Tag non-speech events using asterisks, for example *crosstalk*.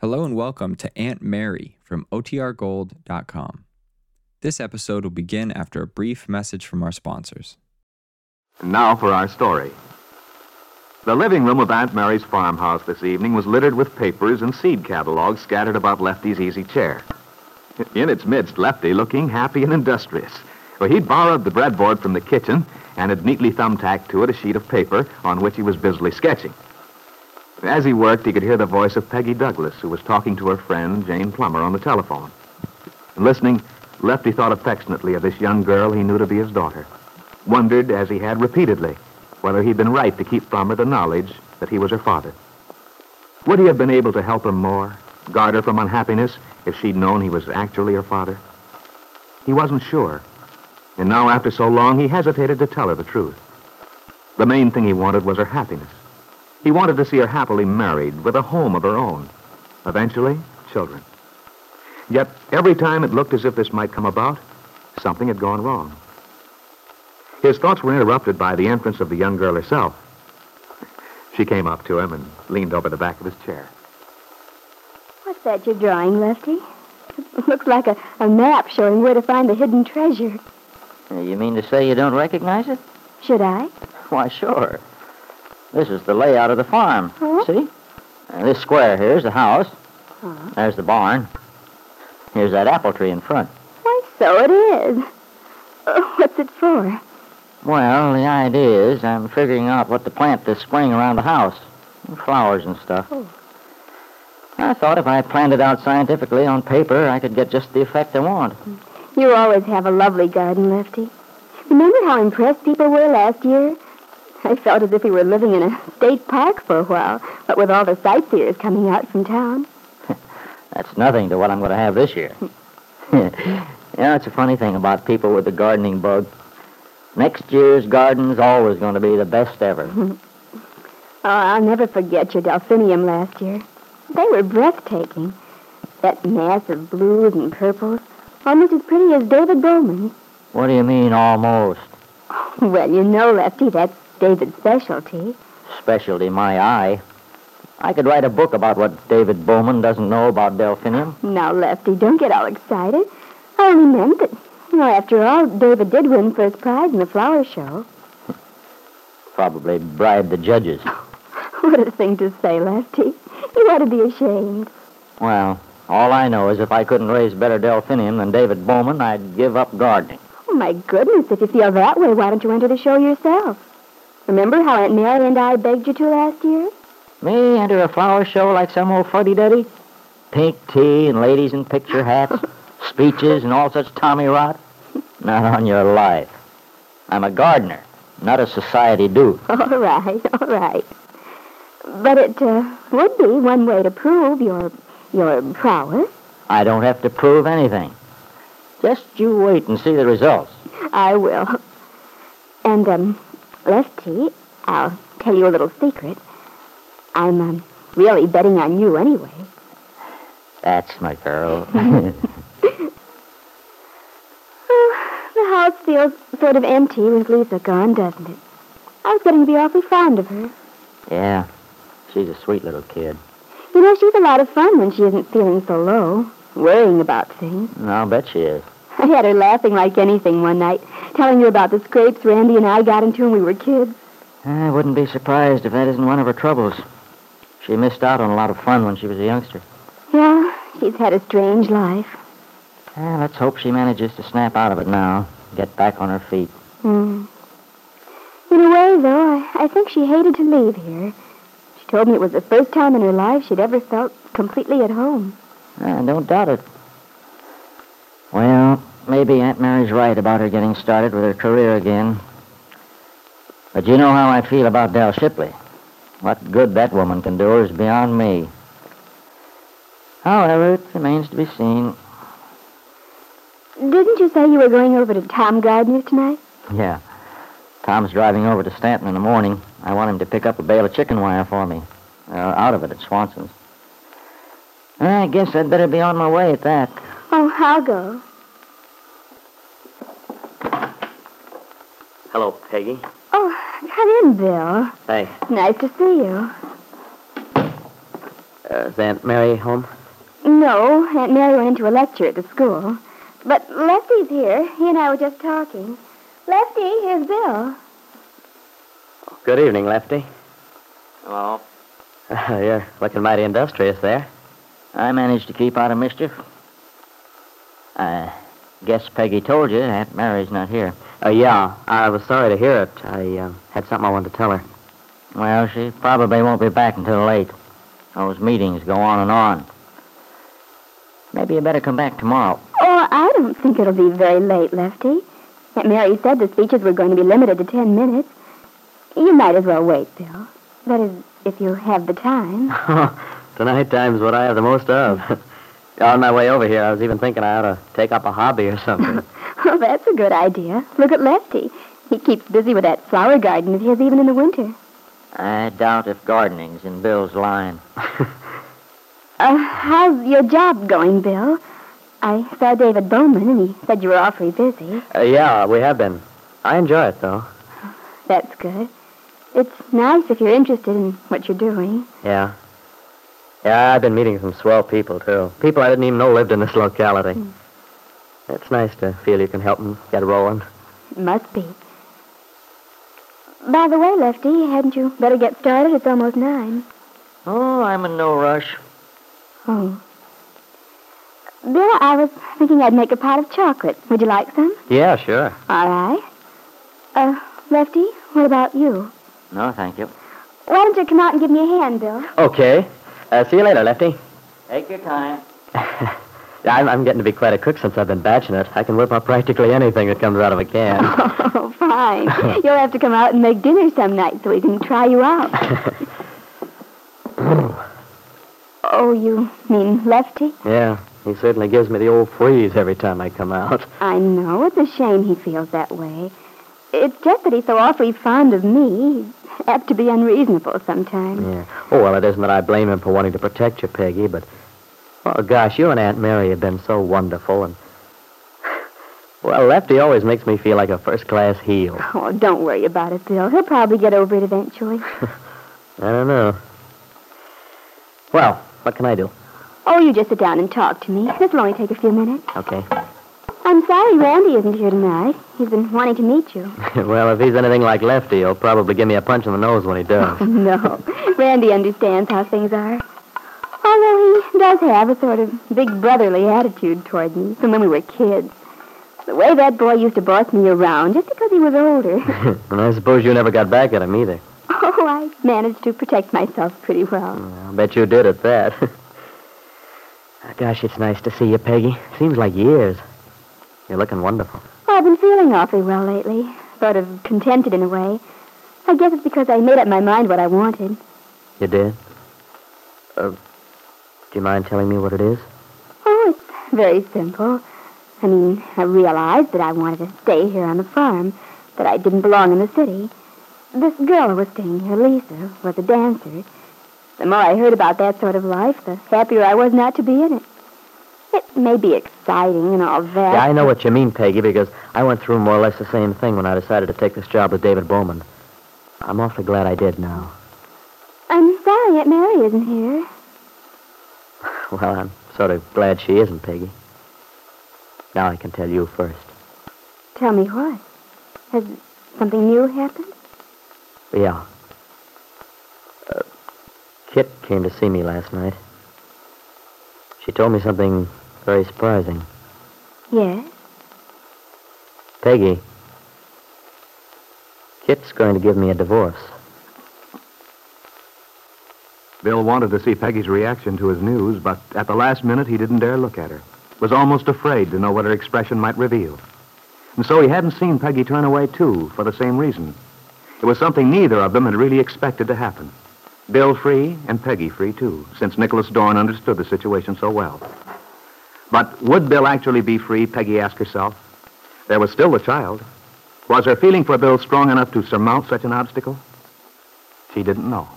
Hello and welcome to Aunt Mary from OTRGold.com. This episode will begin after a brief message from our sponsors. And now for our story. The living room of Aunt Mary's farmhouse this evening was littered with papers and seed catalogs scattered about Lefty's easy chair. In its midst, Lefty, looking happy and industrious. For he'd borrowed the breadboard from the kitchen and had neatly thumbtacked to it a sheet of paper on which he was busily sketching. As he worked, he could hear the voice of Peggy Douglas, who was talking to her friend, Jane Plummer, on the telephone. And listening, Lefty thought affectionately of this young girl he knew to be his daughter. Wondered, as he had repeatedly, whether he'd been right to keep from her the knowledge that he was her father. Would he have been able to help her more, guard her from unhappiness, if she'd known he was actually her father? He wasn't sure. And now, after so long, he hesitated to tell her the truth. The main thing he wanted was her happiness. He wanted to see her happily married, with a home of her own. Eventually, children. Yet, every time it looked as if this might come about, something had gone wrong. His thoughts were interrupted by the entrance of the young girl herself. She came up to him and leaned over the back of his chair. What's that you're drawing, Lefty? It looks like a, a map showing where to find the hidden treasure. You mean to say you don't recognize it? Should I? Why, sure. This is the layout of the farm. Huh? See? Uh, this square here's the house. Huh? There's the barn. Here's that apple tree in front. Why, so it is. Oh, what's it for? Well, the idea is I'm figuring out what to plant this spring around the house. Flowers and stuff. Oh. I thought if I planned it out scientifically on paper, I could get just the effect I want. You always have a lovely garden, Lefty. Remember how impressed people were last year? I felt as if we were living in a state park for a while, but with all the sightseers coming out from town. *laughs* That's nothing to what I'm going to have this year. *laughs* you know, it's a funny thing about people with the gardening bug. Next year's garden's always going to be the best ever. *laughs* Oh, I'll never forget your delphinium last year. They were breathtaking. That mass of blues and purples, almost as pretty as David Bowman. What do you mean, almost? Well, you know, Lefty, that's David's specialty. Specialty, my eye. I could write a book about what David Bowman doesn't know about delphinium. Now, Lefty, don't get all excited. I only meant that, you know, after all, David did win first prize in the flower show. *laughs* Probably bribed the judges. *laughs* What a thing to say, Lefty. You ought to be ashamed. Well, all I know is if I couldn't raise better delphinium than David Bowman, I'd give up gardening. Oh, my goodness, if you feel that way, why don't you enter the show yourself? Remember how Aunt Mary and I begged you to last year? Me enter a flower show like some old fuddy-duddy? Pink tea and ladies in picture hats, *laughs* speeches and all such tommy rot? Not on your life. I'm a gardener, not a society dude. *laughs* All right, all right. But it uh, would be one way to prove your your prowess. I don't have to prove anything. Just you wait and see the results. I will. And, um, Lefty, I'll tell you a little secret. I'm, um, really betting on you anyway. That's my girl. *laughs* *laughs* The house feels sort of empty with Lisa gone, doesn't it? I was getting to be awfully fond of her. yeah, she's a sweet little kid. You know, she's a lot of fun when she isn't feeling so low, worrying about things. I'll bet she is. *laughs* I had her laughing like anything one night, telling you about the scrapes Randy and I got into when we were kids. I wouldn't be surprised if that isn't one of her troubles. She missed out on a lot of fun when she was a youngster. Yeah, she's had a strange life. Eh, let's hope she manages to snap out of it now, get back on her feet. Hmm. In a way, though, I, I think she hated to leave here. She told me it was the first time in her life she'd ever felt completely at home. I don't doubt it. Maybe Aunt Mary's right about her getting started with her career again. But you know how I feel about Dell Shipley. What good that woman can do is beyond me. However, it remains to be seen. Didn't you say you were going over to Tom Gardner's tonight? Yeah. Tom's driving over to Stanton in the morning. I want him to pick up a bale of chicken wire for me. Uh, out of it at Swanson's. I guess I'd better be on my way at that. Oh, I'll go. Hello, Peggy. Oh, come in, Bill. Hey, Nice to see you. uh, Is Aunt Mary home? No, Aunt Mary went into a lecture at the school. But Lefty's here. He and I were just talking. Lefty, here's Bill. Good evening, Lefty. Hello. *laughs* You're looking mighty industrious there. I managed to keep out of mischief. I guess Peggy told you Aunt Mary's not here. Uh, yeah, I was sorry to hear it. I uh, had something I wanted to tell her. Well, she probably won't be back until late. Those meetings go on and on. Maybe you better come back tomorrow. Oh, I don't think it'll be very late, Lefty. Aunt Mary said the speeches were going to be limited to ten minutes. You might as well wait, Bill. That is, if you have the time. *laughs* Tonight time's what I have the most of. *laughs* On my way over here, I was even thinking I ought to take up a hobby or something. *laughs* oh, that's a good idea. Look at Lefty. He keeps busy with that flower garden of his even in the winter. I doubt if gardening's in Bill's line. *laughs* Uh, how's your job going, Bill? I saw David Bowman, and he said you were awfully busy. Uh, yeah, we have been. I enjoy it, though. That's good. It's nice if you're interested in what you're doing. Yeah. Yeah, I've been meeting some swell people, too. People I didn't even know lived in this locality. It's nice to feel you can help them get rolling. Must be. By the way, Lefty, hadn't you better get started? It's almost nine. Oh, I'm in no rush. Oh. Bill, I was thinking I'd make a pot of chocolate. Would you like some? Yeah, sure. All right. Uh, Lefty, what about you? No, thank you. Why don't you come out and give me a hand, Bill? Okay. Uh, see you later, Lefty. Take your time. *laughs* I'm, I'm getting to be quite a cook since I've been batching it. I can whip up practically anything that comes out of a can. *laughs* Oh, fine. *laughs* You'll have to come out and make dinner some night so we can try you out. oh, you mean Lefty? yeah, he certainly gives me the old freeze every time I come out. I know. It's a shame he feels that way. It's just that he's so awfully fond of me. He's apt to be unreasonable sometimes. Yeah. Oh, well, it isn't that I blame him for wanting to protect you, Peggy, but... Oh, gosh, you and Aunt Mary have been so wonderful, and... Well, Lefty always makes me feel like a first-class heel. Oh, don't worry about it, Bill. He'll probably get over it eventually. *laughs* I don't know. Well, what can I do? oh, you just sit down and talk to me. This'll only take a few minutes. Okay. I'm sorry Randy isn't here tonight. He's been wanting to meet you. *laughs* well, if he's anything like Lefty, he'll probably give me a punch in the nose when he does. *laughs* no. Randy understands how things are. Although he does have a sort of big brotherly attitude toward me from when we were kids. The way that boy used to boss me around just because he was older. *laughs* and I suppose you never got back at him either. oh, I managed to protect myself pretty well. I bet you did at that. Gosh, it's nice to see you, Peggy. Seems like years. You're looking wonderful. Oh, I've been feeling awfully well lately. Sort of contented in a way. I guess it's because I made up my mind what I wanted. You did? Uh, do you mind telling me what it is? Oh, it's very simple. I mean, I realized that I wanted to stay here on the farm, that I didn't belong in the city. This girl who was staying here, Lisa, was a dancer. The more I heard about that sort of life, the happier I was not to be in it. May be exciting and all that. Yeah, I know what you mean, Peggy, because I went through more or less the same thing when I decided to take this job with David Bowman. I'm awfully glad I did now. I'm sorry Aunt Mary isn't here. *sighs* Well, I'm sort of glad she isn't, Peggy. Now I can tell you first. Tell me what? Has something new happened? Yeah. Uh, Kit came to see me last night. She told me something very surprising. Yes. Peggy, Kit's going to give me a divorce. Bill wanted to see Peggy's reaction to his news, but at the last minute he didn't dare look at her. Was almost afraid to know what her expression might reveal. And so he hadn't seen Peggy turn away, too, for the same reason. It was something neither of them had really expected to happen. Bill free and Peggy free, too, since Nicholas Dorn understood the situation so well. But would Bill actually be free, Peggy asked herself. There was still the child. Was her feeling for Bill strong enough to surmount such an obstacle? She didn't know.